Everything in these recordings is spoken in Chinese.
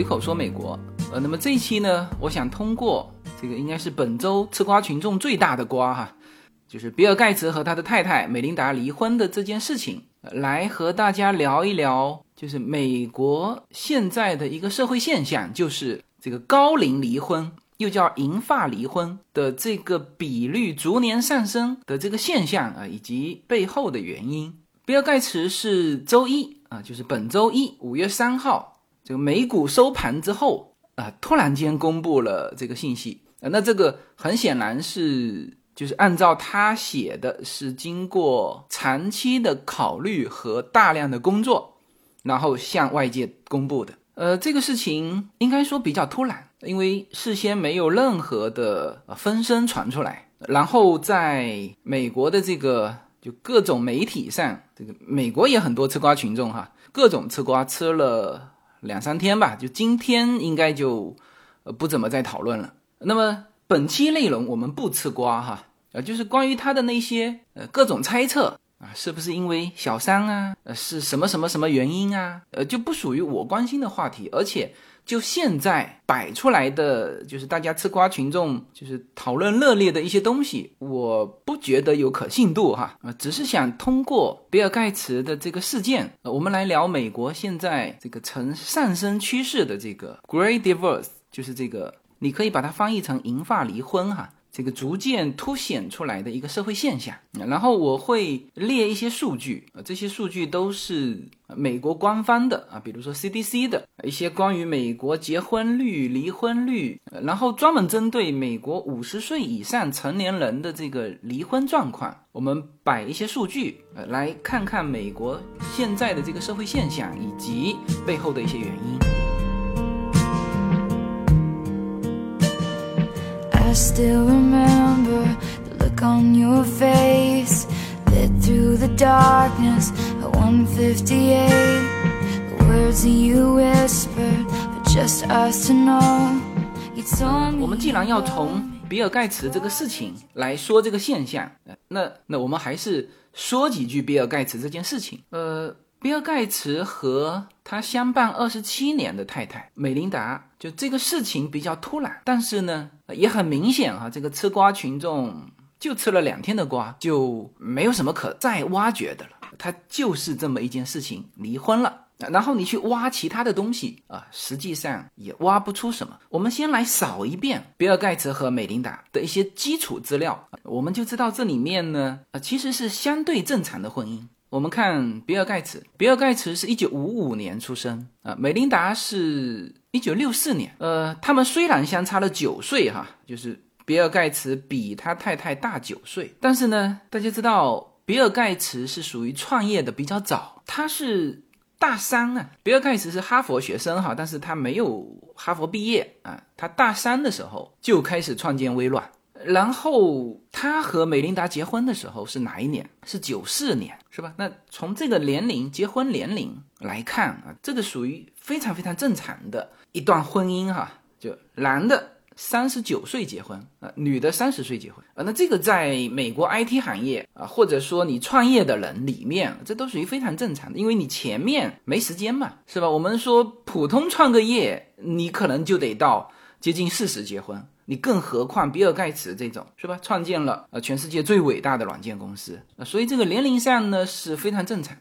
随口说美国。呃，那么这一期呢，我想通过这个应该是本周吃瓜群众最大的瓜哈，就是比尔盖茨和他的太太美琳达离婚的这件事情，来和大家聊一聊，就是美国现在的一个社会现象，就是这个高龄离婚，又叫银发离婚的这个比率逐年上升的这个现象啊，以及背后的原因。比尔盖茨是周一啊，就是本周一五月三号。这个美股收盘之后啊，突然间公布了这个信息啊，那这个很显然是就是按照他写的，是经过长期的考虑和大量的工作，然后向外界公布的。呃，这个事情应该说比较突然，因为事先没有任何的风声传出来，然后在美国的这个就各种媒体上，这个美国也很多吃瓜群众哈，各种吃瓜吃了。两三天吧，就今天应该就，呃，不怎么再讨论了。那么本期内容我们不吃瓜哈，呃，就是关于他的那些呃各种猜测啊，是不是因为小三啊，呃，是什么什么什么原因啊，呃，就不属于我关心的话题，而且。就现在摆出来的，就是大家吃瓜群众就是讨论热烈的一些东西，我不觉得有可信度哈啊，只是想通过比尔盖茨的这个事件，我们来聊美国现在这个呈上升趋势的这个 Great Divorce，就是这个你可以把它翻译成银发离婚哈。这个逐渐凸显出来的一个社会现象，然后我会列一些数据啊，这些数据都是美国官方的啊，比如说 CDC 的一些关于美国结婚率、离婚率，然后专门针对美国五十岁以上成年人的这个离婚状况，我们摆一些数据呃，来看看美国现在的这个社会现象以及背后的一些原因。I still remember the look on your face Lit through the darkness at 158 The words that you whispered for just us to know 我们既然要从比尔盖茨这个事情来说这个现象，那那我们还是说几句比尔盖茨这件事情。呃，比尔盖茨和他相伴二十七年的太太美琳达，就这个事情比较突然，但是呢，也很明显哈，这个吃瓜群众就吃了两天的瓜，就没有什么可再挖掘的了。他就是这么一件事情，离婚了。然后你去挖其他的东西啊，实际上也挖不出什么。我们先来扫一遍比尔盖茨和美琳达的一些基础资料，我们就知道这里面呢，呃，其实是相对正常的婚姻。我们看比尔盖茨，比尔盖茨是一九五五年出生啊，美琳达是一九六四年。呃，他们虽然相差了九岁哈，就是比尔盖茨比他太太大九岁，但是呢，大家知道比尔盖茨是属于创业的比较早，他是大三啊。比尔盖茨是哈佛学生哈，但是他没有哈佛毕业啊，他大三的时候就开始创建微软。然后他和美琳达结婚的时候是哪一年？是九四年，是吧？那从这个年龄结婚年龄来看啊，这个属于非常非常正常的一段婚姻哈。就男的三十九岁结婚啊，女的三十岁结婚啊，那这个在美国 IT 行业啊，或者说你创业的人里面，这都属于非常正常的，因为你前面没时间嘛，是吧？我们说普通创个业，你可能就得到接近四十结婚。你更何况比尔盖茨这种是吧？创建了呃全世界最伟大的软件公司，所以这个年龄上呢是非常正常。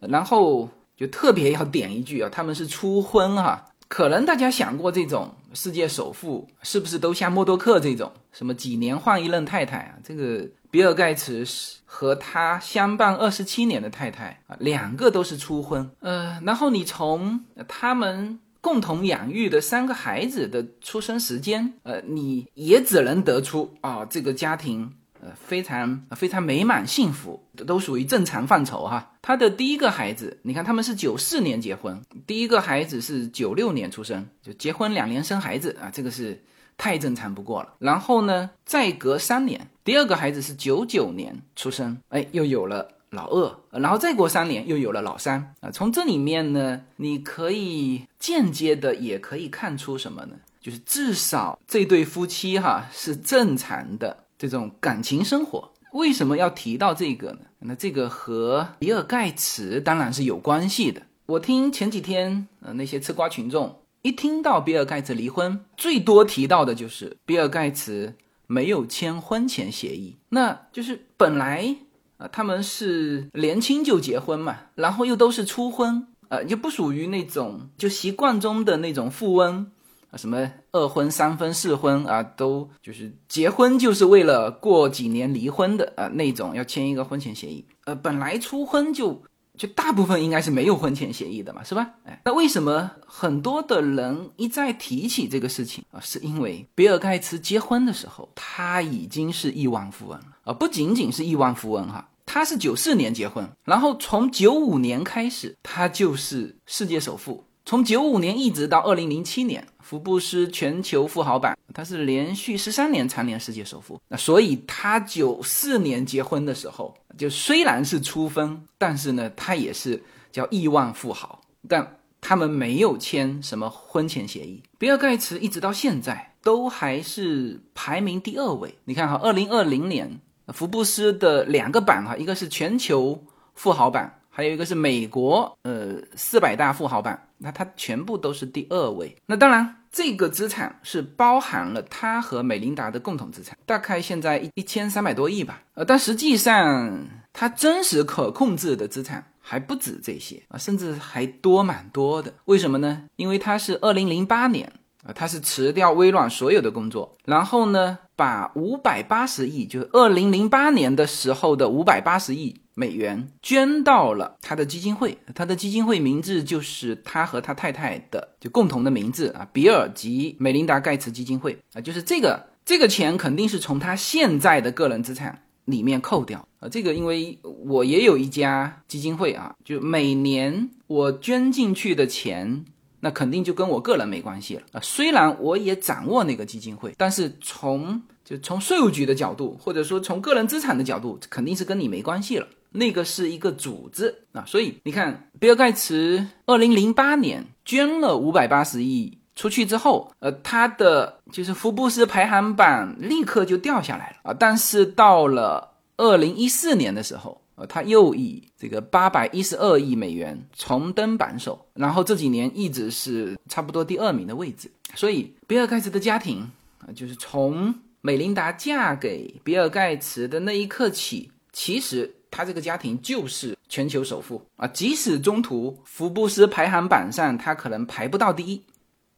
然后就特别要点一句啊，他们是初婚哈。可能大家想过这种世界首富是不是都像默多克这种什么几年换一任太太啊？这个比尔盖茨和他相伴二十七年的太太啊，两个都是初婚。呃，然后你从他们。共同养育的三个孩子的出生时间，呃，你也只能得出啊，这个家庭呃非常非常美满幸福，都属于正常范畴哈。他的第一个孩子，你看他们是九四年结婚，第一个孩子是九六年出生，就结婚两年生孩子啊，这个是太正常不过了。然后呢，再隔三年，第二个孩子是九九年出生，哎，又有了。老二，然后再过三年又有了老三啊！从这里面呢，你可以间接的也可以看出什么呢？就是至少这对夫妻哈是正常的这种感情生活。为什么要提到这个呢？那这个和比尔盖茨当然是有关系的。我听前几天呃那些吃瓜群众。一听到比尔盖茨离婚，最多提到的就是比尔盖茨没有签婚前协议。那就是本来啊，他们是年轻就结婚嘛，然后又都是初婚，呃，就不属于那种就习惯中的那种富翁。什么二婚、三分、四婚啊，都就是结婚就是为了过几年离婚的啊那种，要签一个婚前协议。呃，本来初婚就就大部分应该是没有婚前协议的嘛，是吧？哎，那为什么很多的人一再提起这个事情啊？是因为比尔盖茨结婚的时候他已经是亿万富翁了啊，不仅仅是亿万富翁哈，他是九四年结婚，然后从九五年开始，他就是世界首富。从九五年一直到二零零七年，福布斯全球富豪榜，他是连续十三年蝉联世界首富。那所以他九四年结婚的时候，就虽然是初婚，但是呢，他也是叫亿万富豪。但他们没有签什么婚前协议。比尔盖茨一直到现在都还是排名第二位。你看哈，二零二零年福布斯的两个榜哈，一个是全球富豪榜。还有一个是美国，呃，四百大富豪榜，那它全部都是第二位。那当然，这个资产是包含了他和美琳达的共同资产，大概现在一一千三百多亿吧。呃，但实际上，他真实可控制的资产还不止这些啊，甚至还多蛮多的。为什么呢？因为他是二零零八年啊，他是辞掉微软所有的工作，然后呢，把五百八十亿，就是二零零八年的时候的五百八十亿。美元捐到了他的基金会，他的基金会名字就是他和他太太的就共同的名字啊，比尔及美琳达盖茨基金会啊，就是这个这个钱肯定是从他现在的个人资产里面扣掉啊，这个因为我也有一家基金会啊，就每年我捐进去的钱，那肯定就跟我个人没关系了啊，虽然我也掌握那个基金会，但是从就从税务局的角度，或者说从个人资产的角度，肯定是跟你没关系了。那个是一个组织啊，所以你看，比尔盖茨二零零八年捐了五百八十亿出去之后，呃，他的就是福布斯排行榜立刻就掉下来了啊。但是到了二零一四年的时候，呃，他又以这个八百一十二亿美元重登榜首，然后这几年一直是差不多第二名的位置。所以，比尔盖茨的家庭啊，就是从美琳达嫁给比尔盖茨的那一刻起，其实。他这个家庭就是全球首富啊！即使中途福布斯排行榜上他可能排不到第一，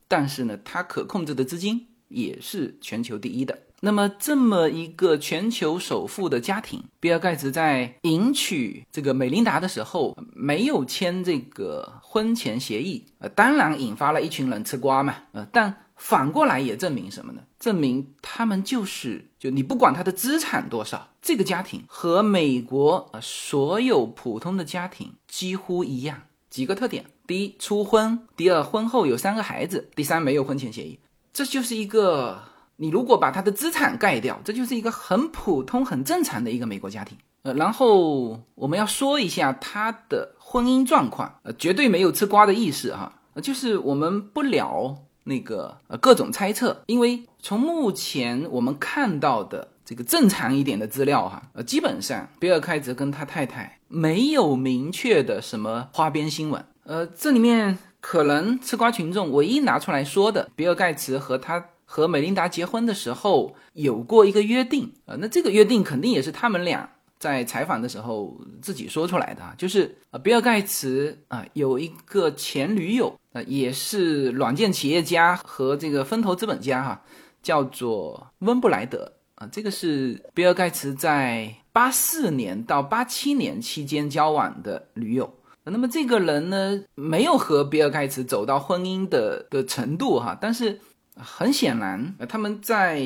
但是呢，他可控制的资金也是全球第一的。那么，这么一个全球首富的家庭，比尔盖茨在迎娶这个美琳达的时候没有签这个婚前协议，呃，当然引发了一群人吃瓜嘛，呃，但。反过来也证明什么呢？证明他们就是就你不管他的资产多少，这个家庭和美国呃所有普通的家庭几乎一样。几个特点：第一，初婚；第二，婚后有三个孩子；第三，没有婚前协议。这就是一个你如果把他的资产盖掉，这就是一个很普通、很正常的一个美国家庭。呃，然后我们要说一下他的婚姻状况，呃，绝对没有吃瓜的意思哈，就是我们不聊。那个呃各种猜测，因为从目前我们看到的这个正常一点的资料哈，呃基本上比尔盖茨跟他太太没有明确的什么花边新闻，呃这里面可能吃瓜群众唯一拿出来说的，比尔盖茨和他和美琳达结婚的时候有过一个约定，呃那这个约定肯定也是他们俩。在采访的时候自己说出来的，就是啊，比尔盖茨啊有一个前女友啊，也是软件企业家和这个风投资本家哈，叫做温布莱德啊，这个是比尔盖茨在八四年到八七年期间交往的女友。那么这个人呢，没有和比尔盖茨走到婚姻的的程度哈，但是。很显然，呃，他们在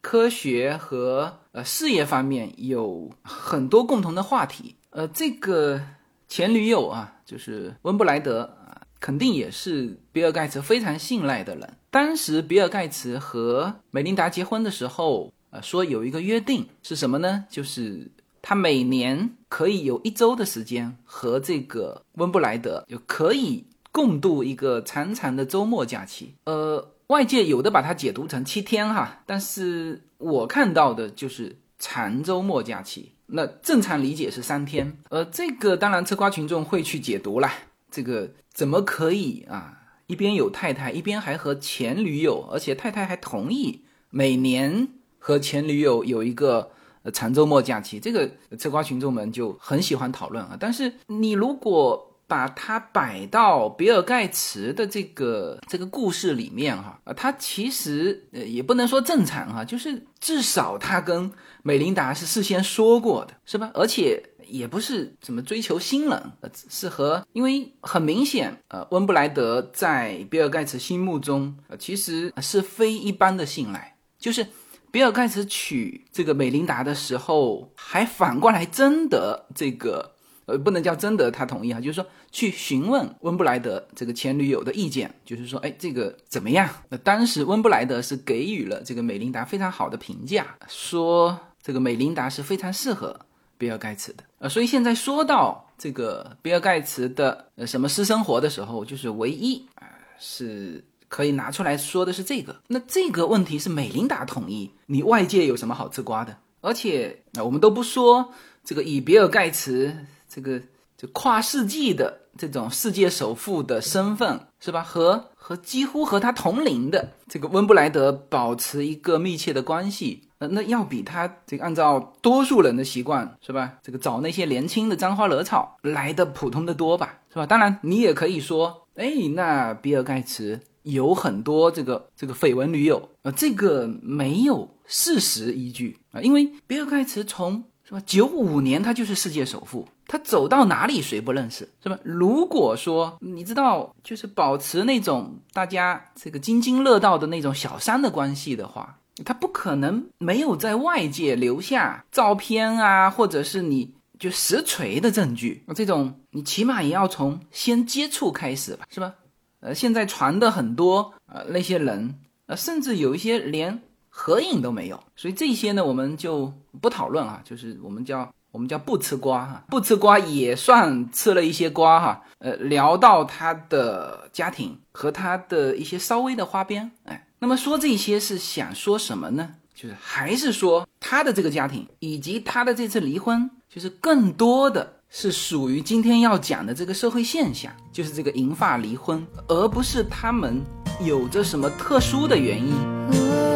科学和呃事业方面有很多共同的话题。呃，这个前女友啊，就是温布莱德啊，肯定也是比尔盖茨非常信赖的人。当时比尔盖茨和美琳达结婚的时候，呃，说有一个约定是什么呢？就是他每年可以有一周的时间和这个温布莱德就可以共度一个长长的周末假期。呃。外界有的把它解读成七天哈，但是我看到的就是长周末假期。那正常理解是三天，呃，这个当然吃瓜群众会去解读啦。这个怎么可以啊？一边有太太，一边还和前女友，而且太太还同意每年和前女友有一个呃长周末假期，这个吃瓜群众们就很喜欢讨论啊。但是你如果把它摆到比尔盖茨的这个这个故事里面哈，啊，他其实呃也不能说正常哈，就是至少他跟美琳达是事先说过的，是吧？而且也不是怎么追求新人，呃，是和因为很明显，呃，温布莱德在比尔盖茨心目中，呃，其实是非一般的信赖，就是比尔盖茨娶这个美琳达的时候，还反过来征得这个。呃，不能叫征得他同意啊，就是说去询问温布莱德这个前女友的意见，就是说，哎，这个怎么样？那当时温布莱德是给予了这个美琳达非常好的评价，说这个美琳达是非常适合比尔盖茨的。呃，所以现在说到这个比尔盖茨的呃什么私生活的时候，就是唯一啊是可以拿出来说的是这个。那这个问题是美琳达同意，你外界有什么好吃瓜的？而且啊，我们都不说这个以比尔盖茨。这个就跨世纪的这种世界首富的身份是吧？和和几乎和他同龄的这个温布莱德保持一个密切的关系，呃，那要比他这个按照多数人的习惯是吧？这个找那些年轻的沾花惹草来的普通的多吧，是吧？当然你也可以说，哎，那比尔盖茨有很多这个这个绯闻女友，呃，这个没有事实依据啊，因为比尔盖茨从是吧？九五年他就是世界首富，他走到哪里谁不认识是吧？如果说你知道，就是保持那种大家这个津津乐道的那种小三的关系的话，他不可能没有在外界留下照片啊，或者是你就实锤的证据。这种你起码也要从先接触开始吧，是吧？呃，现在传的很多呃那些人呃，甚至有一些连。合影都没有，所以这些呢，我们就不讨论啊，就是我们叫我们叫不吃瓜哈，不吃瓜也算吃了一些瓜哈。呃，聊到他的家庭和他的一些稍微的花边，哎，那么说这些是想说什么呢？就是还是说他的这个家庭以及他的这次离婚，就是更多的是属于今天要讲的这个社会现象，就是这个银发离婚，而不是他们有着什么特殊的原因。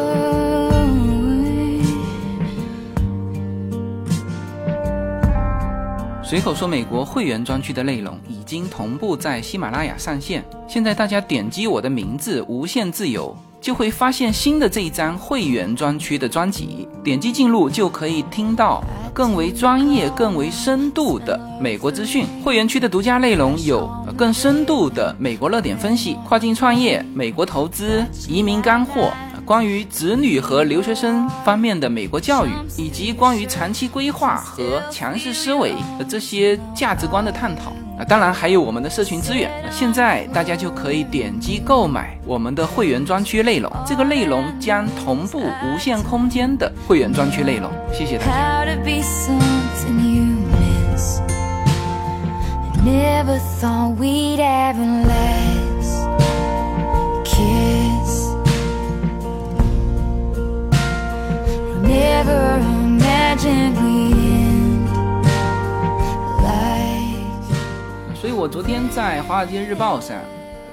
随口说，美国会员专区的内容已经同步在喜马拉雅上线。现在大家点击我的名字“无限自由”，就会发现新的这一张会员专区的专辑。点击进入就可以听到更为专业、更为深度的美国资讯。会员区的独家内容有更深度的美国热点分析、跨境创业、美国投资、移民干货。关于子女和留学生方面的美国教育，以及关于长期规划和强势思维的这些价值观的探讨啊，当然还有我们的社群资源。现在大家就可以点击购买我们的会员专区内容，这个内容将同步无限空间的会员专区内容。谢谢大家。所以，我昨天在《华尔街日报》上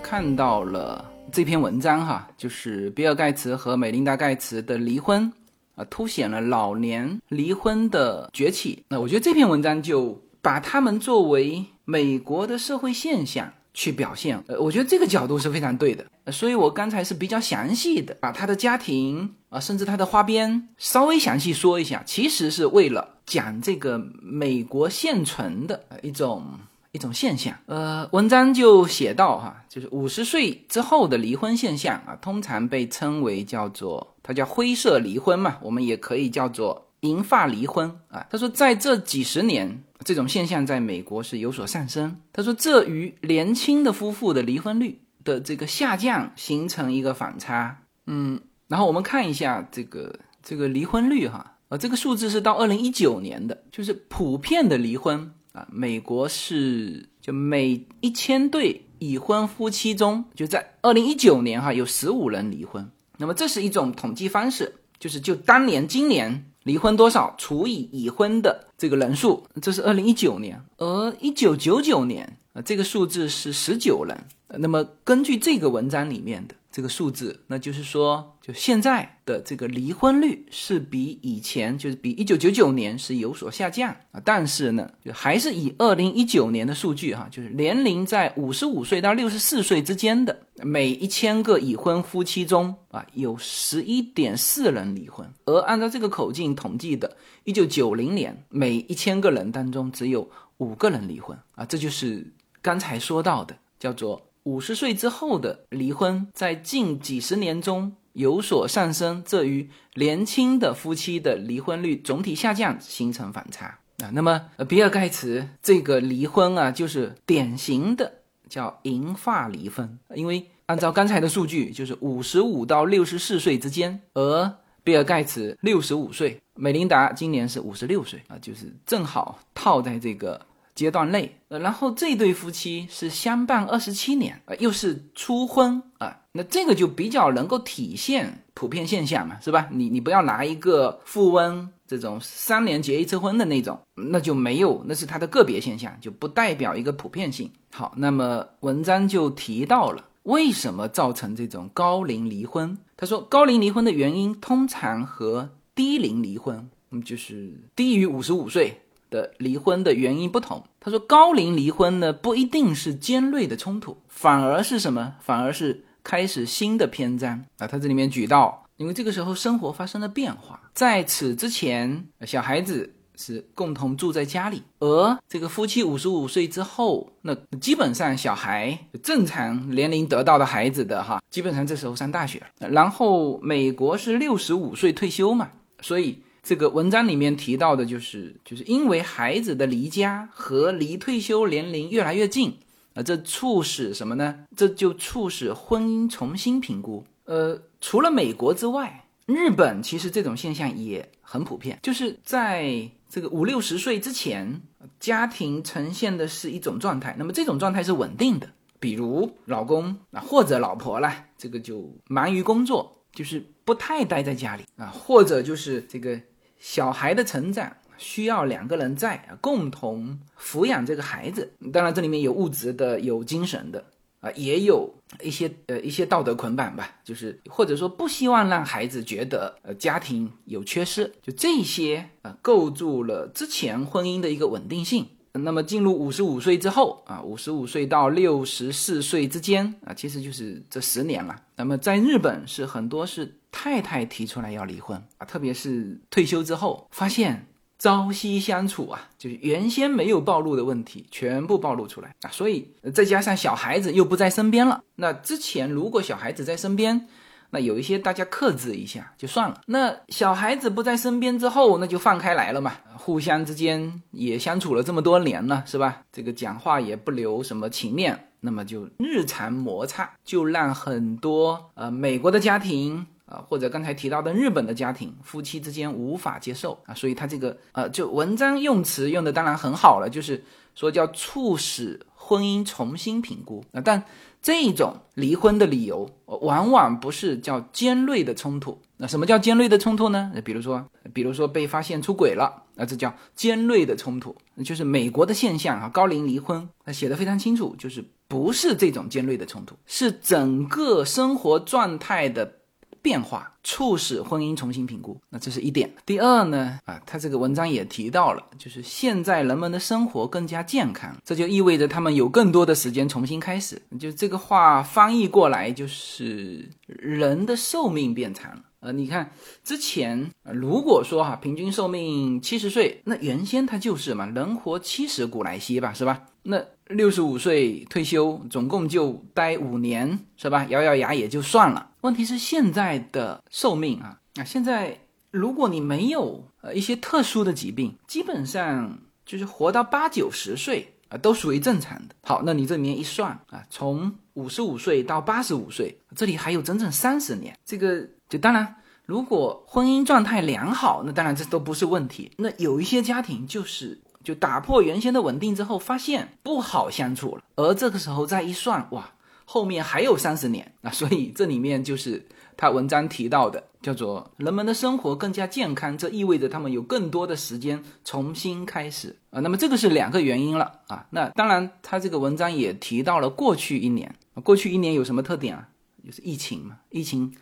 看到了这篇文章，哈，就是比尔·盖茨和美琳达·盖茨的离婚，啊，凸显了老年离婚的崛起。那我觉得这篇文章就把他们作为美国的社会现象。去表现，呃，我觉得这个角度是非常对的，所以我刚才是比较详细的把他的家庭啊，甚至他的花边稍微详细说一下，其实是为了讲这个美国现存的一种一种现象。呃，文章就写到哈，就是五十岁之后的离婚现象啊，通常被称为叫做它叫灰色离婚嘛，我们也可以叫做银发离婚啊。他说在这几十年。这种现象在美国是有所上升。他说，这与年轻的夫妇的离婚率的这个下降形成一个反差。嗯，然后我们看一下这个这个离婚率哈，呃，这个数字是到二零一九年的，就是普遍的离婚啊，美国是就每一千对已婚夫妻中，就在二零一九年哈有十五人离婚。那么这是一种统计方式，就是就当年今年。离婚多少除以已婚的这个人数，这是二零一九年，而一九九九年啊，这个数字是十九人。那么根据这个文章里面的。这个数字，那就是说，就现在的这个离婚率是比以前，就是比一九九九年是有所下降啊。但是呢，就还是以二零一九年的数据哈，就是年龄在五十五岁到六十四岁之间的每一千个已婚夫妻中啊，有十一点四人离婚。而按照这个口径统计的，一九九零年每一千个人当中只有五个人离婚啊。这就是刚才说到的，叫做。五十岁之后的离婚，在近几十年中有所上升，这与年轻的夫妻的离婚率总体下降形成反差啊。那么，比尔盖茨这个离婚啊，就是典型的叫银发离婚，因为按照刚才的数据，就是五十五到六十四岁之间，而比尔盖茨六十五岁，美琳达今年是五十六岁啊，就是正好套在这个。阶段内，呃，然后这对夫妻是相伴二十七年，呃，又是初婚啊，那这个就比较能够体现普遍现象嘛，是吧？你你不要拿一个富翁这种三年结一次婚的那种，那就没有，那是他的个别现象，就不代表一个普遍性。好，那么文章就提到了为什么造成这种高龄离婚。他说，高龄离婚的原因通常和低龄离婚，嗯，就是低于五十五岁。的离婚的原因不同，他说高龄离婚呢不一定是尖锐的冲突，反而是什么？反而是开始新的篇章啊！他这里面举到，因为这个时候生活发生了变化，在此之前，小孩子是共同住在家里，而这个夫妻五十五岁之后，那基本上小孩正常年龄得到的孩子的哈，基本上这时候上大学了，然后美国是六十五岁退休嘛，所以。这个文章里面提到的就是，就是因为孩子的离家和离退休年龄越来越近啊，这促使什么呢？这就促使婚姻重新评估。呃，除了美国之外，日本其实这种现象也很普遍，就是在这个五六十岁之前，家庭呈现的是一种状态，那么这种状态是稳定的，比如老公啊或者老婆啦，这个就忙于工作，就是不太待在家里啊，或者就是这个。小孩的成长需要两个人在共同抚养这个孩子，当然这里面有物质的，有精神的啊，也有一些呃一些道德捆绑吧，就是或者说不希望让孩子觉得呃家庭有缺失，就这些啊构筑了之前婚姻的一个稳定性。那么进入五十五岁之后啊，五十五岁到六十四岁之间啊，其实就是这十年了。那么在日本是很多是。太太提出来要离婚啊，特别是退休之后，发现朝夕相处啊，就是原先没有暴露的问题全部暴露出来啊，所以再加上小孩子又不在身边了，那之前如果小孩子在身边，那有一些大家克制一下就算了，那小孩子不在身边之后，那就放开来了嘛，互相之间也相处了这么多年了，是吧？这个讲话也不留什么情面，那么就日常摩擦，就让很多呃美国的家庭。啊，或者刚才提到的日本的家庭夫妻之间无法接受啊，所以他这个呃，就文章用词用的当然很好了，就是说叫促使婚姻重新评估啊。但这种离婚的理由往往不是叫尖锐的冲突。那什么叫尖锐的冲突呢？比如说，比如说被发现出轨了，那这叫尖锐的冲突。就是美国的现象啊，高龄离婚，那写的非常清楚，就是不是这种尖锐的冲突，是整个生活状态的。变化促使婚姻重新评估，那这是一点。第二呢，啊，他这个文章也提到了，就是现在人们的生活更加健康，这就意味着他们有更多的时间重新开始。就这个话翻译过来，就是人的寿命变长了。呃，你看之前，如果说哈平均寿命七十岁，那原先他就是嘛，人活七十古来稀吧，是吧？那六十五岁退休，总共就待五年，是吧？咬咬牙也就算了。问题是现在的寿命啊，啊，现在如果你没有呃一些特殊的疾病，基本上就是活到八九十岁啊，都属于正常的。好，那你这里面一算啊，从五十五岁到八十五岁，这里还有整整三十年。这个就当然，如果婚姻状态良好，那当然这都不是问题。那有一些家庭就是就打破原先的稳定之后，发现不好相处了，而这个时候再一算，哇！后面还有三十年啊，所以这里面就是他文章提到的，叫做人们的生活更加健康，这意味着他们有更多的时间重新开始啊。那么这个是两个原因了啊。那当然，他这个文章也提到了过去一年，过去一年有什么特点啊？就是疫情嘛，疫情，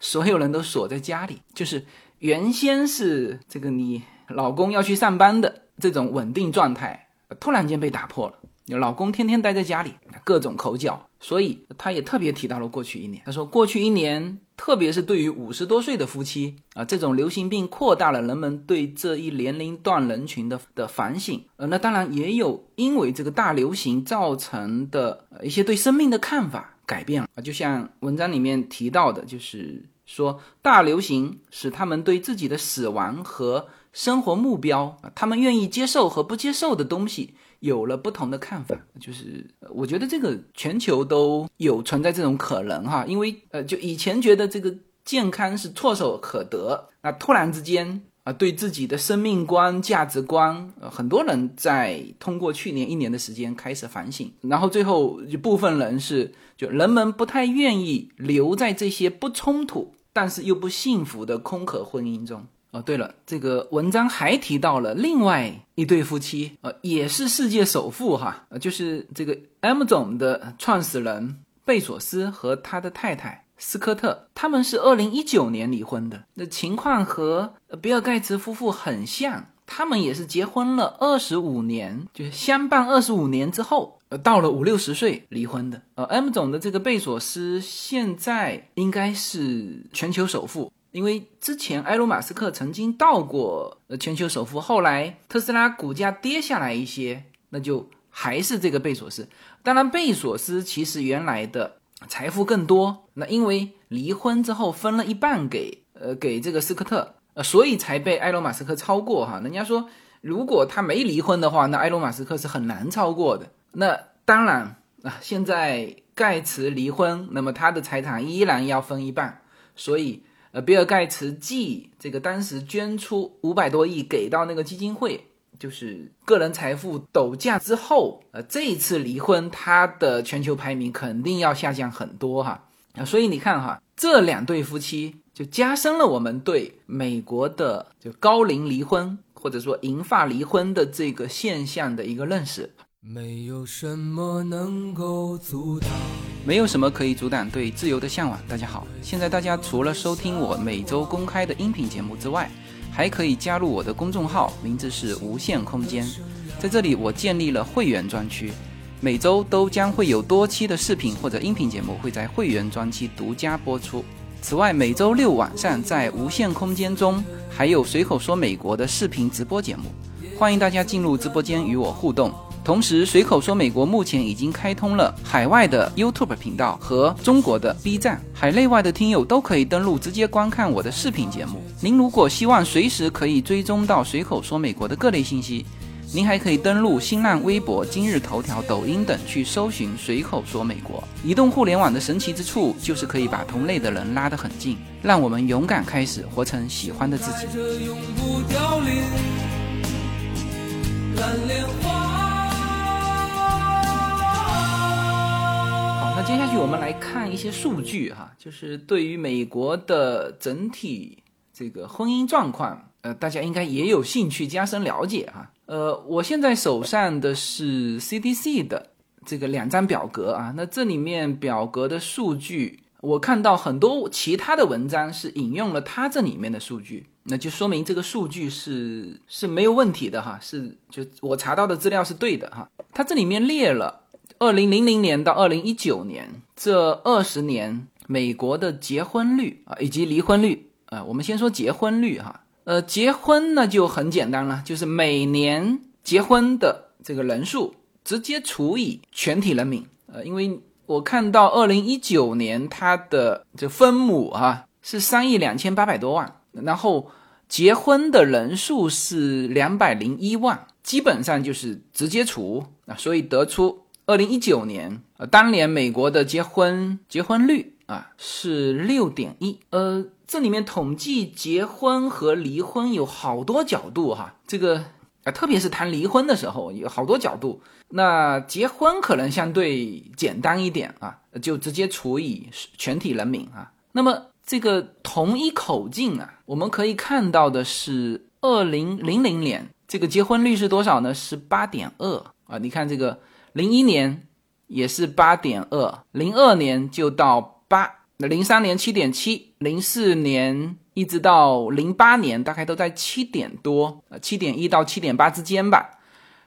所有人都锁在家里，就是原先是这个你老公要去上班的这种稳定状态，突然间被打破了。老公天天待在家里，各种口角，所以他也特别提到了过去一年。他说，过去一年，特别是对于五十多岁的夫妻啊，这种流行病扩大了人们对这一年龄段人群的的反省。呃，那当然也有因为这个大流行造成的一些对生命的看法改变了啊。就像文章里面提到的，就是说大流行使他们对自己的死亡和生活目标，他们愿意接受和不接受的东西。有了不同的看法，就是我觉得这个全球都有存在这种可能哈，因为呃，就以前觉得这个健康是唾手可得，那突然之间啊，对自己的生命观、价值观，呃，很多人在通过去年一年的时间开始反省，然后最后就部分人是就人们不太愿意留在这些不冲突但是又不幸福的空壳婚姻中。哦，对了，这个文章还提到了另外一对夫妻，呃，也是世界首富哈，呃，就是这个 M 总的创始人贝索斯和他的太太斯科特，他们是二零一九年离婚的，那情况和比尔盖茨夫妇很像，他们也是结婚了二十五年，就是相伴二十五年之后，呃，到了五六十岁离婚的。呃，M 总的这个贝索斯现在应该是全球首富。因为之前埃隆·马斯克曾经到过呃全球首富，后来特斯拉股价跌下来一些，那就还是这个贝索斯。当然，贝索斯其实原来的财富更多，那因为离婚之后分了一半给呃给这个斯科特，呃，所以才被埃隆·马斯克超过哈。人家说，如果他没离婚的话，那埃隆·马斯克是很难超过的。那当然啊，现在盖茨离婚，那么他的财产依然要分一半，所以。呃，比尔盖茨继这个当时捐出五百多亿给到那个基金会，就是个人财富陡降之后，呃，这一次离婚，他的全球排名肯定要下降很多哈。啊，所以你看哈，这两对夫妻就加深了我们对美国的就高龄离婚或者说银发离婚的这个现象的一个认识。没有什么能够阻挡，没有什么可以阻挡对自由的向往。大家好，现在大家除了收听我每周公开的音频节目之外，还可以加入我的公众号，名字是无限空间。在这里，我建立了会员专区，每周都将会有多期的视频或者音频节目会在会员专区独家播出。此外，每周六晚上在无限空间中还有随口说美国的视频直播节目，欢迎大家进入直播间与我互动。同时，随口说美国目前已经开通了海外的 YouTube 频道和中国的 B 站，海内外的听友都可以登录直接观看我的视频节目。您如果希望随时可以追踪到随口说美国的各类信息，您还可以登录新浪微博、今日头条、抖音等去搜寻随口说美国。移动互联网的神奇之处就是可以把同类的人拉得很近，让我们勇敢开始，活成喜欢的自己蓝莲花。接下去我们来看一些数据哈，就是对于美国的整体这个婚姻状况，呃，大家应该也有兴趣加深了解哈。呃，我现在手上的是 CDC 的这个两张表格啊，那这里面表格的数据，我看到很多其他的文章是引用了它这里面的数据，那就说明这个数据是是没有问题的哈，是就我查到的资料是对的哈，它这里面列了。二零零零年到二零一九年这二十年，美国的结婚率啊，以及离婚率啊，我们先说结婚率哈。呃，结婚呢就很简单了，就是每年结婚的这个人数直接除以全体人民。呃，因为我看到二零一九年它的这分母啊是三亿两千八百多万，然后结婚的人数是两百零一万，基本上就是直接除啊，所以得出。二零一九年，呃，当年美国的结婚结婚率啊是六点一，呃，这里面统计结婚和离婚有好多角度哈，这个啊，特别是谈离婚的时候有好多角度。那结婚可能相对简单一点啊，就直接除以全体人民啊。那么这个同一口径啊，我们可以看到的是，二零零零年这个结婚率是多少呢？是八点二啊。你看这个零一年也是八点二，零二年就到八，那零三年七点七，零四年一直到零八年大概都在七点多，呃，七点一到七点八之间吧。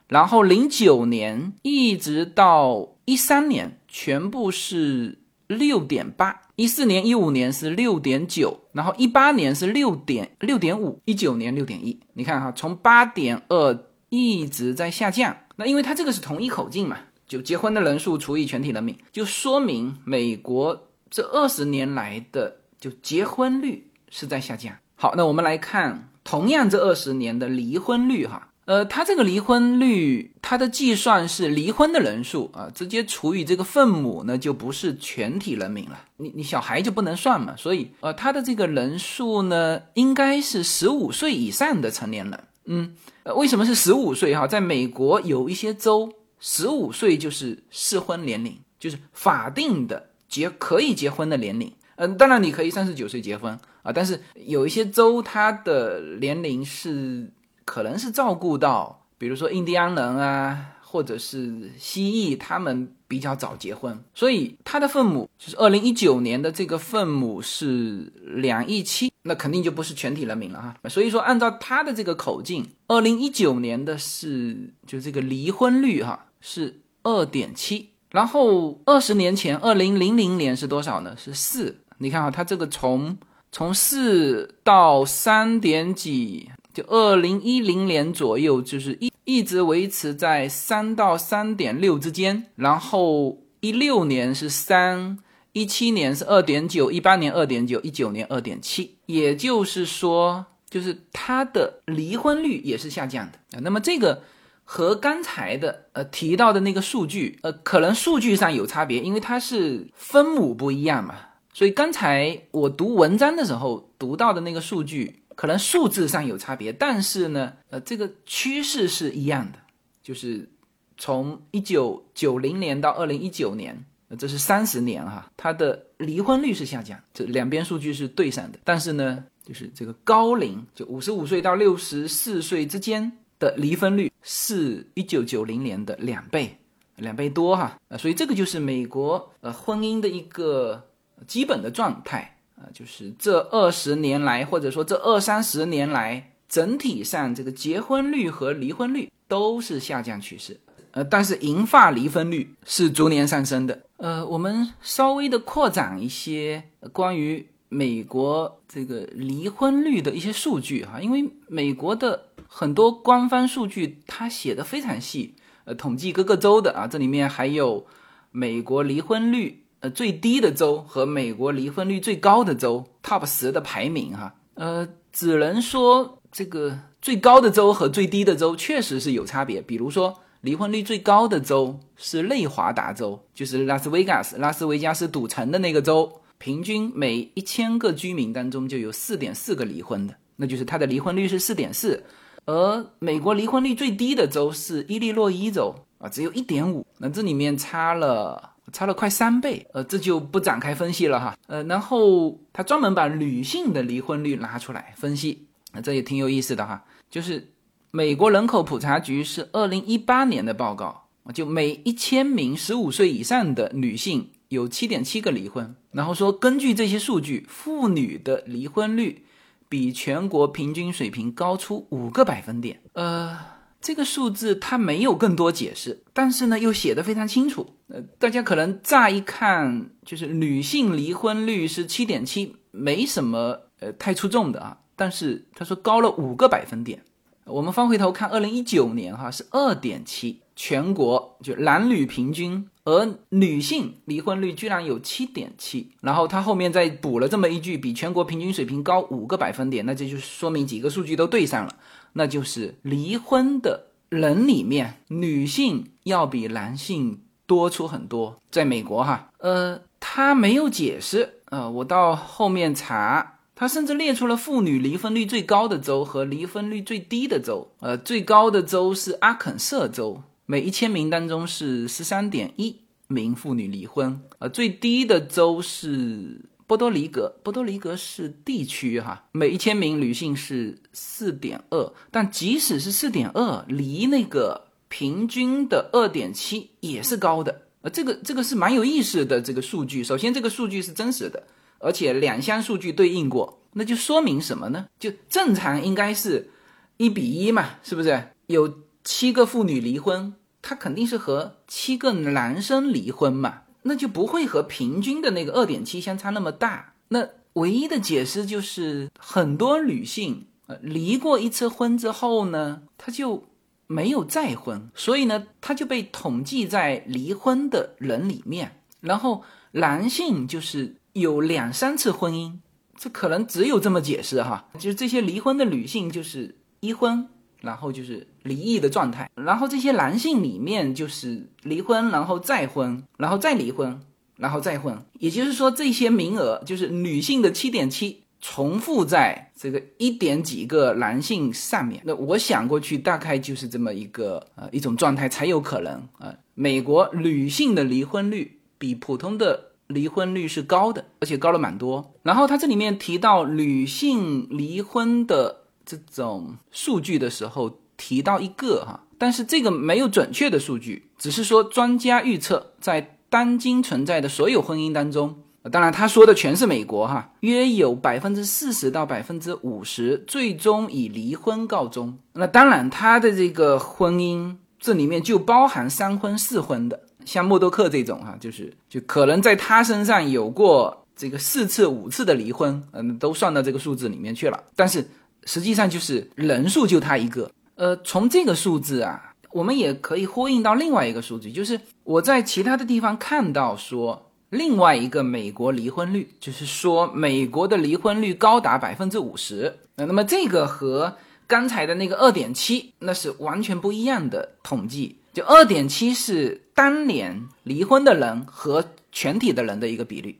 然后零九年一直到一三年，全部是六点八。一四年、一五年是六点九，然后一八年是六点六点五，一九年六点一。你看哈，从八点二一直在下降。那因为它这个是同一口径嘛，就结婚的人数除以全体人民，就说明美国这二十年来的就结婚率是在下降。好，那我们来看同样这二十年的离婚率哈。呃，它这个离婚率，它的计算是离婚的人数啊，直接除以这个分母呢，就不是全体人民了。你你小孩就不能算嘛，所以呃，它的这个人数呢，应该是十五岁以上的成年人。嗯，呃，为什么是十五岁哈？在美国有一些州，十五岁就是适婚年龄，就是法定的结可以结婚的年龄。嗯，当然你可以三十九岁结婚啊，但是有一些州它的年龄是。可能是照顾到，比如说印第安人啊，或者是蜥蜴，他们比较早结婚，所以他的分母就是二零一九年的这个分母是两亿七，那肯定就不是全体人民了哈。所以说，按照他的这个口径，二零一九年的是就这个离婚率哈是二点七，然后二十年前二零零零年是多少呢？是四。你看啊，他这个从从四到三点几。就二零一零年左右，就是一一直维持在三到三点六之间，然后一六年是三，一七年是二点九，一八年二点九，一九年二点七，也就是说，就是它的离婚率也是下降的啊。那么这个和刚才的呃提到的那个数据，呃，可能数据上有差别，因为它是分母不一样嘛，所以刚才我读文章的时候读到的那个数据。可能数字上有差别，但是呢，呃，这个趋势是一样的，就是从一九九零年到二零一九年，这是三十年哈，它的离婚率是下降，这两边数据是对上的。但是呢，就是这个高龄，就五十五岁到六十四岁之间的离婚率是一九九零年的两倍，两倍多哈，呃，所以这个就是美国呃婚姻的一个基本的状态。啊，就是这二十年来，或者说这二三十年来，整体上这个结婚率和离婚率都是下降趋势。但是银发离婚率是逐年上升的。呃，我们稍微的扩展一些关于美国这个离婚率的一些数据哈，因为美国的很多官方数据它写的非常细，呃，统计各个州的啊，这里面还有美国离婚率。呃，最低的州和美国离婚率最高的州 top 十的排名哈，呃，只能说这个最高的州和最低的州确实是有差别。比如说，离婚率最高的州是内华达州，就是拉斯维加斯拉斯维加斯赌城的那个州，平均每一千个居民当中就有四点四个离婚的，那就是它的离婚率是四点四。而美国离婚率最低的州是伊利诺伊州啊，只有一点五，那这里面差了。差了快三倍，呃，这就不展开分析了哈，呃，然后他专门把女性的离婚率拿出来分析，那这也挺有意思的哈，就是美国人口普查局是二零一八年的报告，就每一千名十五岁以上的女性有七点七个离婚，然后说根据这些数据，妇女的离婚率比全国平均水平高出五个百分点，呃。这个数字它没有更多解释，但是呢又写的非常清楚。呃，大家可能乍一看就是女性离婚率是七点七，没什么呃太出众的啊。但是他说高了五个百分点。我们翻回头看，二零一九年哈是二点七，全国就男女平均，而女性离婚率居然有七点七。然后他后面再补了这么一句，比全国平均水平高五个百分点，那这就说明几个数据都对上了。那就是离婚的人里面，女性要比男性多出很多。在美国，哈，呃，他没有解释，呃，我到后面查，他甚至列出了妇女离婚率最高的州和离婚率最低的州。呃，最高的州是阿肯色州，每一千名当中是十三点一名妇女离婚。呃，最低的州是波多黎各，波多黎各是地区哈，每一千名女性是四点二，但即使是四点二，离那个平均的二点七也是高的。呃，这个这个是蛮有意思的这个数据。首先，这个数据是真实的，而且两项数据对应过，那就说明什么呢？就正常应该是一比一嘛，是不是？有七个妇女离婚，她肯定是和七个男生离婚嘛，那就不会和平均的那个二点七相差那么大。那唯一的解释就是很多女性呃离过一次婚之后呢，她就。没有再婚，所以呢，她就被统计在离婚的人里面。然后男性就是有两三次婚姻，这可能只有这么解释哈。就是这些离婚的女性就是一婚，然后就是离异的状态。然后这些男性里面就是离婚，然后再婚，然后再离婚，然后再婚。也就是说，这些名额就是女性的七点七。重复在这个一点几个男性上面，那我想过去大概就是这么一个呃一种状态才有可能啊。美国女性的离婚率比普通的离婚率是高的，而且高了蛮多。然后他这里面提到女性离婚的这种数据的时候，提到一个哈，但是这个没有准确的数据，只是说专家预测在当今存在的所有婚姻当中。当然，他说的全是美国哈，约有百分之四十到百分之五十最终以离婚告终。那当然，他的这个婚姻这里面就包含三婚四婚的，像默多克这种哈，就是就可能在他身上有过这个四次五次的离婚，嗯，都算到这个数字里面去了。但是实际上就是人数就他一个。呃，从这个数字啊，我们也可以呼应到另外一个数据，就是我在其他的地方看到说。另外一个美国离婚率，就是说美国的离婚率高达百分之五十。那那么这个和刚才的那个二点七，那是完全不一样的统计。就二点七是当年离婚的人和全体的人的一个比率，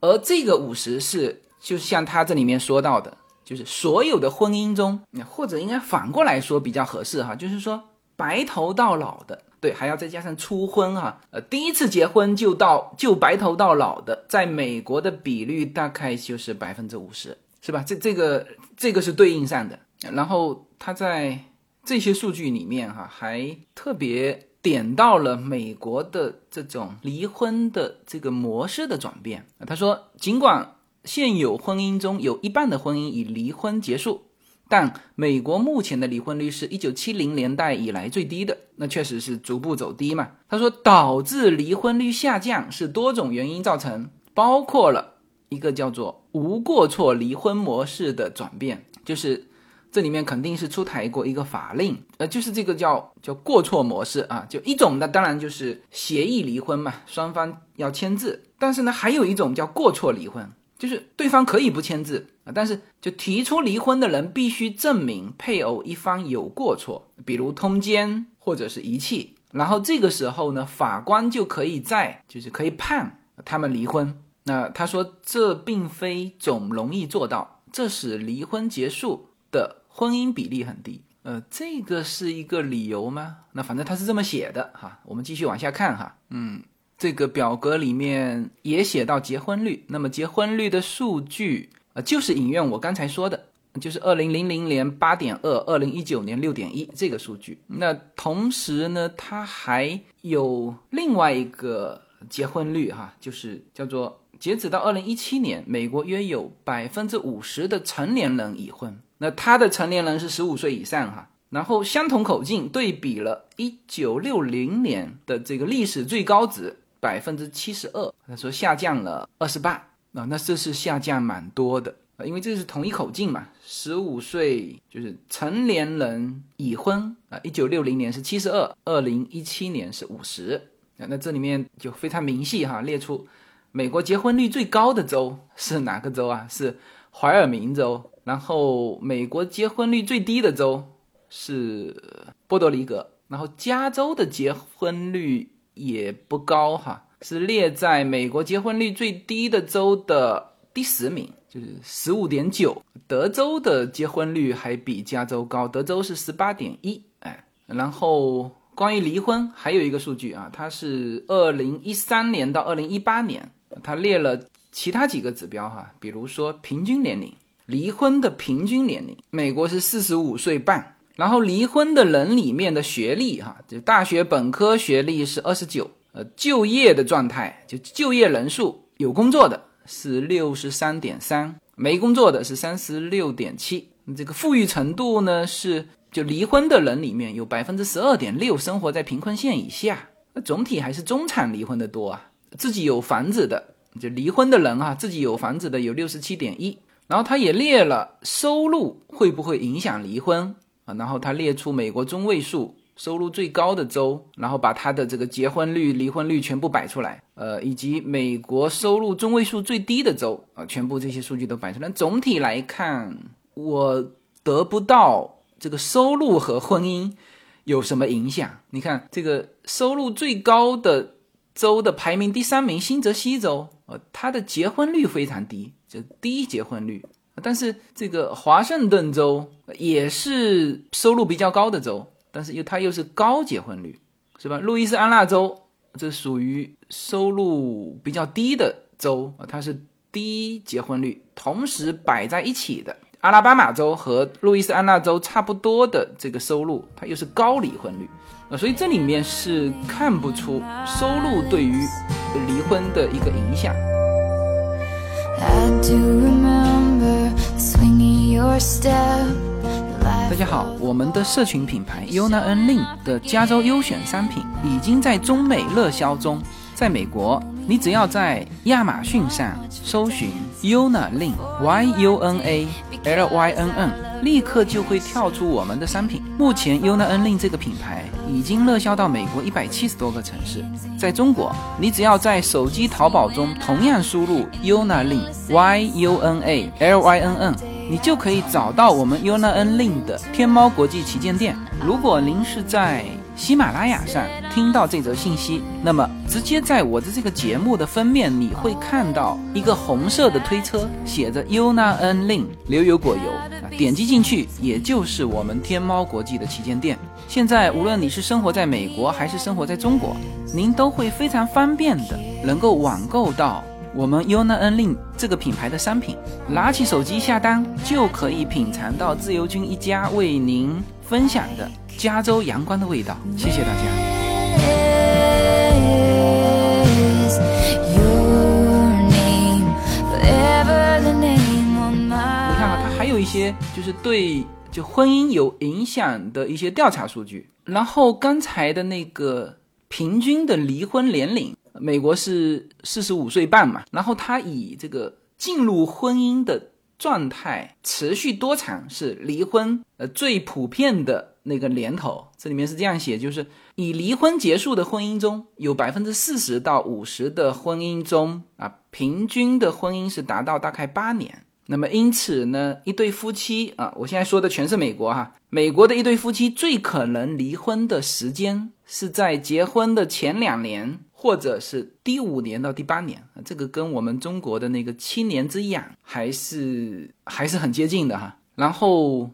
而这个五十是就像他这里面说到的，就是所有的婚姻中，或者应该反过来说比较合适哈，就是说白头到老的。对，还要再加上初婚哈，呃，第一次结婚就到就白头到老的，在美国的比率大概就是百分之五十，是吧？这这个这个是对应上的。然后他在这些数据里面哈，还特别点到了美国的这种离婚的这个模式的转变。他说，尽管现有婚姻中有一半的婚姻以离婚结束。但美国目前的离婚率是一九七零年代以来最低的，那确实是逐步走低嘛。他说，导致离婚率下降是多种原因造成，包括了一个叫做无过错离婚模式的转变，就是这里面肯定是出台过一个法令，呃，就是这个叫叫过错模式啊，就一种那，当然就是协议离婚嘛，双方要签字，但是呢，还有一种叫过错离婚。就是对方可以不签字啊，但是就提出离婚的人必须证明配偶一方有过错，比如通奸或者是遗弃，然后这个时候呢，法官就可以在就是可以判他们离婚。那他说这并非总容易做到，这使离婚结束的婚姻比例很低。呃，这个是一个理由吗？那反正他是这么写的哈，我们继续往下看哈，嗯。这个表格里面也写到结婚率，那么结婚率的数据啊，就是引用我刚才说的，就是二零零零年八点二，二零一九年六点一这个数据。那同时呢，它还有另外一个结婚率哈，就是叫做截止到二零一七年，美国约有百分之五十的成年人已婚，那他的成年人是十五岁以上哈。然后相同口径对比了一九六零年的这个历史最高值。百分之七十二，他说下降了二十八啊，那这是下降蛮多的啊，因为这是同一口径嘛，十五岁就是成年人已婚啊，一九六零年是七十二，二零一七年是五十啊，那这里面就非常明细哈，列出美国结婚率最高的州是哪个州啊？是怀尔明州，然后美国结婚率最低的州是波多黎各，然后加州的结婚率。也不高哈，是列在美国结婚率最低的州的第十名，就是十五点九。德州的结婚率还比加州高，德州是十八点一。哎，然后关于离婚还有一个数据啊，它是二零一三年到二零一八年，它列了其他几个指标哈，比如说平均年龄，离婚的平均年龄，美国是四十五岁半。然后离婚的人里面的学历哈，就大学本科学历是二十九，呃，就业的状态就就业人数有工作的是六十三点三，没工作的是三十六点七。这个富裕程度呢是，就离婚的人里面有百分之十二点六生活在贫困线以下，那总体还是中产离婚的多啊。自己有房子的就离婚的人啊，自己有房子的有六十七点一。然后他也列了收入会不会影响离婚啊，然后他列出美国中位数收入最高的州，然后把他的这个结婚率、离婚率全部摆出来，呃，以及美国收入中位数最低的州啊，全部这些数据都摆出来。总体来看。我得不到这个收入和婚姻有什么影响？你看，这个收入最高的州的排名第三名新泽西州，呃，它的结婚率非常低，就低结婚率。但是这个华盛顿州也是收入比较高的州，但是又它又是高结婚率，是吧？路易斯安那州这属于收入比较低的州，它是低结婚率，同时摆在一起的。阿拉巴马州和路易斯安那州差不多的这个收入，它又是高离婚率，啊，所以这里面是看不出收入对于离婚的一个影响。大家好，我们的社群品牌 Yuna N Lin 的加州优选商品已经在中美热销中，在美国。你只要在亚马逊上搜寻 Yuna Lin Y U N A L Y N N，立刻就会跳出我们的商品。目前 Yuna Lin 这个品牌已经热销到美国一百七十多个城市。在中国，你只要在手机淘宝中同样输入 Yuna Lin Y U N A L Y N N，你就可以找到我们 Yuna Lin 的天猫国际旗舰店。如果您是在喜马拉雅上听到这则信息，那么直接在我的这个节目的封面，你会看到一个红色的推车，写着 Yuna N Lin 牛油果油，点击进去，也就是我们天猫国际的旗舰店。现在无论你是生活在美国还是生活在中国，您都会非常方便的能够网购到我们 Yuna N Lin 这个品牌的商品，拿起手机下单就可以品尝到自由军一家为您分享的。加州阳光的味道，谢谢大家。你看啊，它还有一些就是对就婚姻有影响的一些调查数据。然后刚才的那个平均的离婚年龄，美国是四十五岁半嘛。然后他以这个进入婚姻的状态持续多长是离婚呃最普遍的。那个年头，这里面是这样写，就是以离婚结束的婚姻中有百分之四十到五十的婚姻中啊，平均的婚姻是达到大概八年。那么因此呢，一对夫妻啊，我现在说的全是美国哈，美国的一对夫妻最可能离婚的时间是在结婚的前两年，或者是第五年到第八年，这个跟我们中国的那个七年之痒还是还是很接近的哈。然后。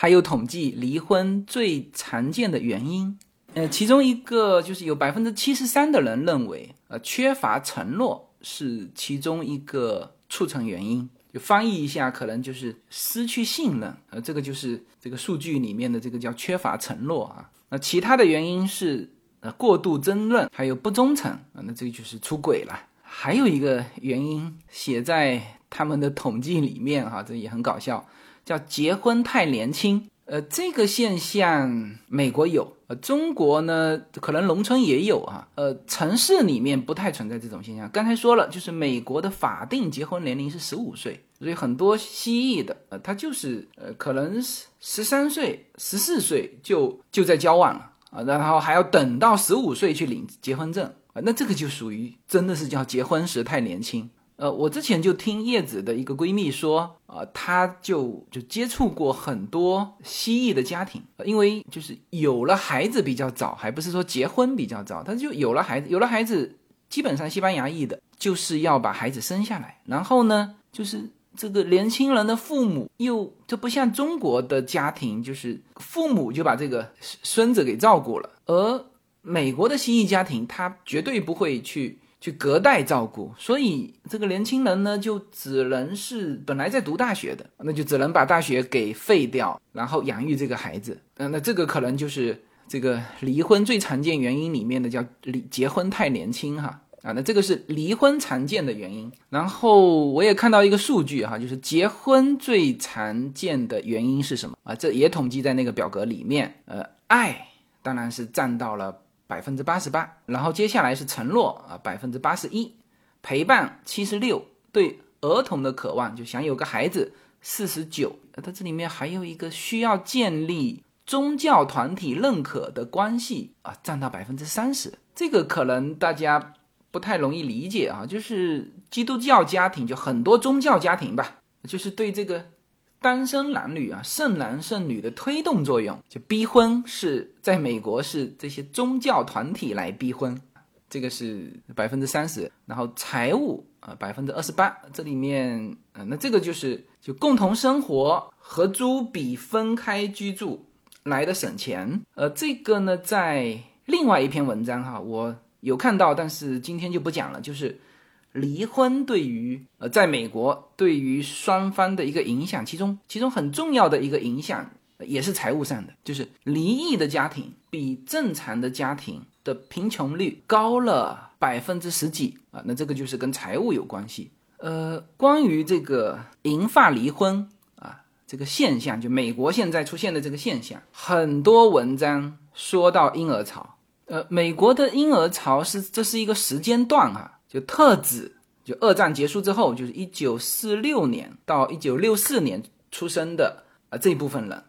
还有统计离婚最常见的原因，呃，其中一个就是有百分之七十三的人认为，呃，缺乏承诺是其中一个促成原因。就翻译一下，可能就是失去信任，呃，这个就是这个数据里面的这个叫缺乏承诺啊。那其他的原因是呃过度争论，还有不忠诚啊，那这个就是出轨了。还有一个原因写在他们的统计里面哈，这也很搞笑。叫结婚太年轻，呃，这个现象美国有，呃，中国呢可能农村也有啊，呃，城市里面不太存在这种现象。刚才说了，就是美国的法定结婚年龄是十五岁，所以很多西裔的，呃，他就是呃，可能十三岁、十四岁就就在交往了啊，然后还要等到十五岁去领结婚证啊，那这个就属于真的是叫结婚时太年轻。呃，我之前就听叶子的一个闺蜜说，啊，她就就接触过很多蜥蜴的家庭，因为就是有了孩子比较早，还不是说结婚比较早，她就有了孩子，有了孩子，基本上西班牙裔的就是要把孩子生下来，然后呢，就是这个年轻人的父母又就不像中国的家庭，就是父母就把这个孙子给照顾了，而美国的蜥蜴家庭，他绝对不会去。去隔代照顾，所以这个年轻人呢，就只能是本来在读大学的，那就只能把大学给废掉，然后养育这个孩子。嗯，那这个可能就是这个离婚最常见原因里面的叫离结婚太年轻哈啊，那这个是离婚常见的原因。然后我也看到一个数据哈，就是结婚最常见的原因是什么啊？这也统计在那个表格里面。呃，爱当然是占到了。百分之八十八，然后接下来是承诺啊，百分之八十一，陪伴七十六，对儿童的渴望就想有个孩子四十九，它这里面还有一个需要建立宗教团体认可的关系啊，占到百分之三十，这个可能大家不太容易理解啊，就是基督教家庭就很多宗教家庭吧，就是对这个。单身男女啊，剩男剩女的推动作用，就逼婚是在美国是这些宗教团体来逼婚，这个是百分之三十，然后财务啊百分之二十八，这里面啊那这个就是就共同生活合租比分开居住来的省钱，呃这个呢在另外一篇文章哈我有看到，但是今天就不讲了，就是。离婚对于呃，在美国对于双方的一个影响，其中其中很重要的一个影响也是财务上的，就是离异的家庭比正常的家庭的贫穷率高了百分之十几啊，那这个就是跟财务有关系。呃，关于这个银发离婚啊这个现象，就美国现在出现的这个现象，很多文章说到婴儿潮。呃，美国的婴儿潮是这是一个时间段啊。就特指，就二战结束之后，就是一九四六年到一九六四年出生的啊这部分人，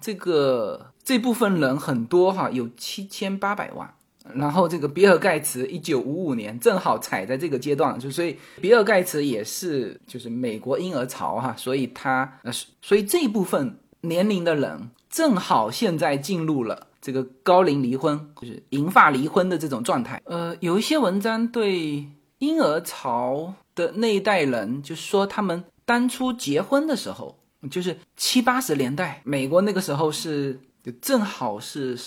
这个这部分人很多哈，有七千八百万。然后这个比尔盖茨一九五五年正好踩在这个阶段，就所以比尔盖茨也是就是美国婴儿潮哈，所以他呃所以这一部分年龄的人正好现在进入了这个高龄离婚，就是银发离婚的这种状态。呃，有一些文章对。婴儿潮的那一代人，就说他们当初结婚的时候，就是七八十年代，美国那个时候是就正好是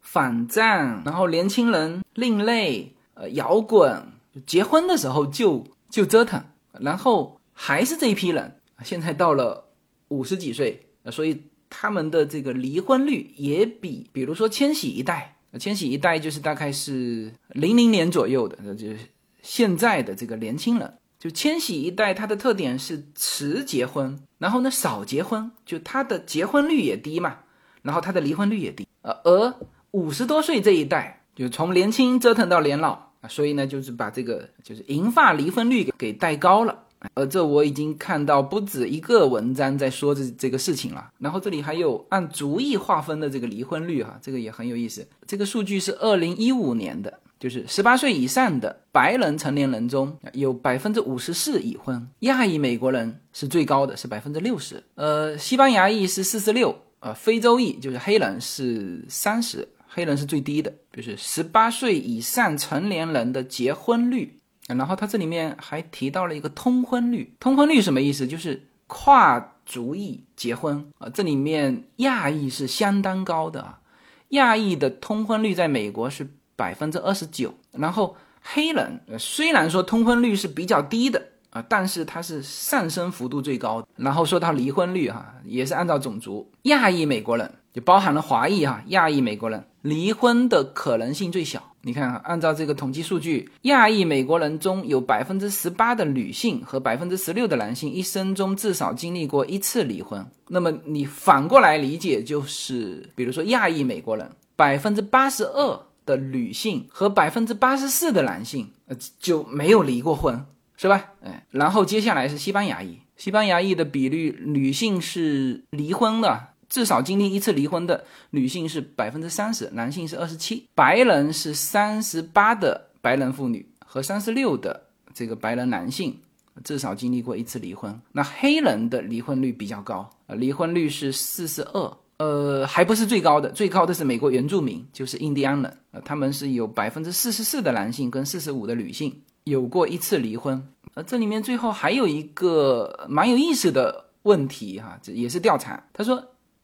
反战，然后年轻人另类，呃，摇滚，结婚的时候就就折腾，然后还是这一批人，现在到了五十几岁，所以他们的这个离婚率也比，比如说千禧一代，千禧一代就是大概是零零年左右的，那就是。现在的这个年轻人，就千禧一代，它的特点是迟结婚，然后呢少结婚，就他的结婚率也低嘛，然后他的离婚率也低。呃，而五十多岁这一代，就从年轻折腾到年老啊，所以呢，就是把这个就是银发离婚率给带高了。呃，这我已经看到不止一个文章在说这这个事情了。然后这里还有按族裔划分的这个离婚率哈，这个也很有意思。这个数据是二零一五年的。就是十八岁以上的白人成年人中有百分之五十四已婚，亚裔美国人是最高的，是百分之六十。呃，西班牙裔是四十六，呃，非洲裔就是黑人是三十，黑人是最低的。就是十八岁以上成年人的结婚率，然后他这里面还提到了一个通婚率。通婚率什么意思？就是跨族裔结婚啊。这里面亚裔是相当高的啊，亚裔的通婚率在美国是。百分之二十九，然后黑人虽然说通婚率是比较低的啊，但是它是上升幅度最高的。然后说到离婚率哈，也是按照种族，亚裔美国人就包含了华裔哈，亚裔美国人离婚的可能性最小。你看，按照这个统计数据，亚裔美国人中有百分之十八的女性和百分之十六的男性一生中至少经历过一次离婚。那么你反过来理解就是，比如说亚裔美国人百分之八十二。的女性和百分之八十四的男性，呃，就没有离过婚，是吧？哎，然后接下来是西班牙裔，西班牙裔的比率，女性是离婚的，至少经历一次离婚的女性是百分之三十，男性是二十七。白人是三十八的白人妇女和三十六的这个白人男性，至少经历过一次离婚。那黑人的离婚率比较高，呃，离婚率是四十二。呃，还不是最高的，最高的是美国原住民，就是印第安人，呃，他们是有百分之四十四的男性跟四十五的女性有过一次离婚。呃，这里面最后还有一个蛮有意思的问题哈，这也是调查，他说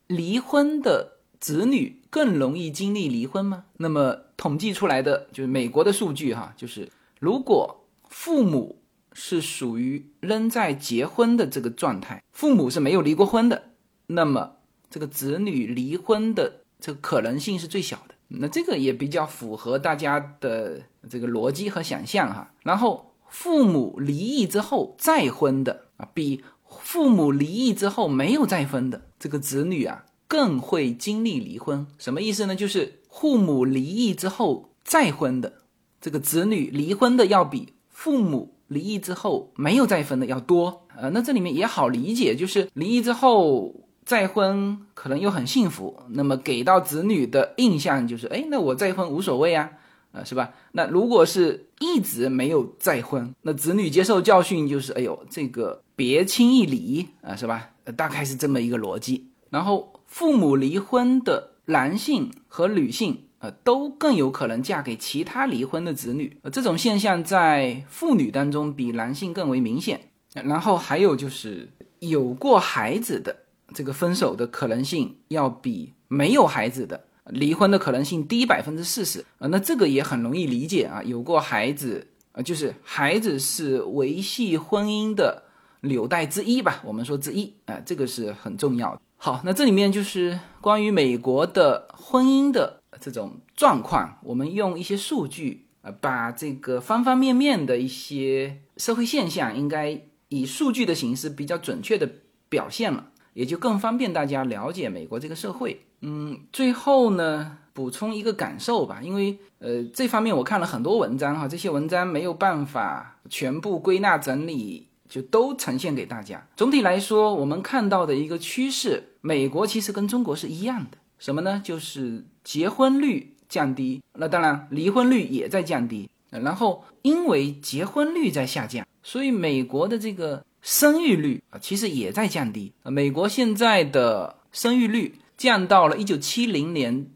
离婚的子女更容易经历离婚吗？那么统计出来的就是美国的数据哈，就是如果父母是属于仍在结婚的这个状态，父母是没有离过婚的，那么这个子女离婚的这个可能性是最小的。那这个也比较符合大家的这个逻辑和想象哈。然后父母离异之后再婚的啊，比父母离异之后没有再婚的这个子女啊，更会经历离婚。什么意思呢？就是父母离异之后再婚的这个子女离婚的要比父母离异之后没有再婚的要多。呃，那这里面也好理解，就是离异之后。再婚可能又很幸福，那么给到子女的印象就是，哎，那我再婚无所谓啊，呃，是吧？那如果是一直没有再婚，那子女接受教训就是，哎呦，这个别轻易离啊，是吧？大概是这么一个逻辑。然后父母离婚的男性和女性，呃，都更有可能嫁给其他离婚的子女，呃这种现象在妇女当中比男性更为明显。然后还有就是有过孩子的。这个分手的可能性要比没有孩子的离婚的可能性低百分之四十啊，那这个也很容易理解啊。有过孩子啊，就是孩子是维系婚姻的纽带之一吧，我们说之一啊，这个是很重要的。好，那这里面就是关于美国的婚姻的这种状况，我们用一些数据啊，把这个方方面面的一些社会现象，应该以数据的形式比较准确的表现了。也就更方便大家了解美国这个社会。嗯，最后呢，补充一个感受吧，因为呃，这方面我看了很多文章哈，这些文章没有办法全部归纳整理，就都呈现给大家。总体来说，我们看到的一个趋势，美国其实跟中国是一样的，什么呢？就是结婚率降低，那当然离婚率也在降低。然后因为结婚率在下降，所以美国的这个。生育率啊，其实也在降低。美国现在的生育率降到了一九七零年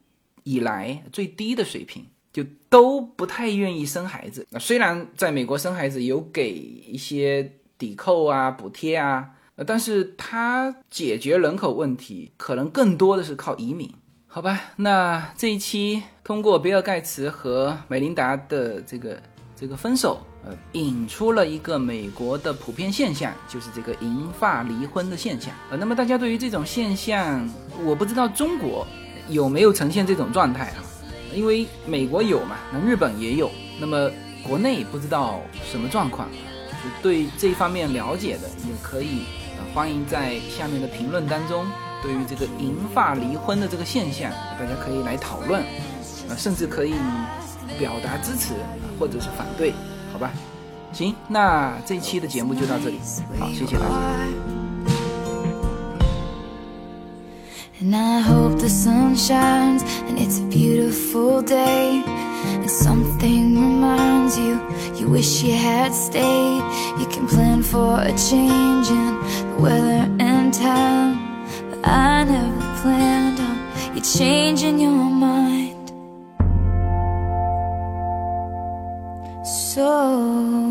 以来最低的水平，就都不太愿意生孩子。那虽然在美国生孩子有给一些抵扣啊、补贴啊，但是它解决人口问题可能更多的是靠移民，好吧？那这一期通过比尔盖茨和美琳达的这个这个分手。呃，引出了一个美国的普遍现象，就是这个银发离婚的现象。呃，那么大家对于这种现象，我不知道中国有没有呈现这种状态啊？因为美国有嘛，那日本也有，那么国内不知道什么状况。就对这方面了解的，也可以呃欢迎在下面的评论当中，对于这个银发离婚的这个现象，大家可以来讨论，啊，甚至可以表达支持或者是反对。好吧，行，那这一期的节目就到这里，好，谢谢大家。And I hope the sun shines and it's a beautiful day. And something reminds you, you wish you had stayed. You can plan for a change in the weather and time. But I never planned on you changing your mind. Oh.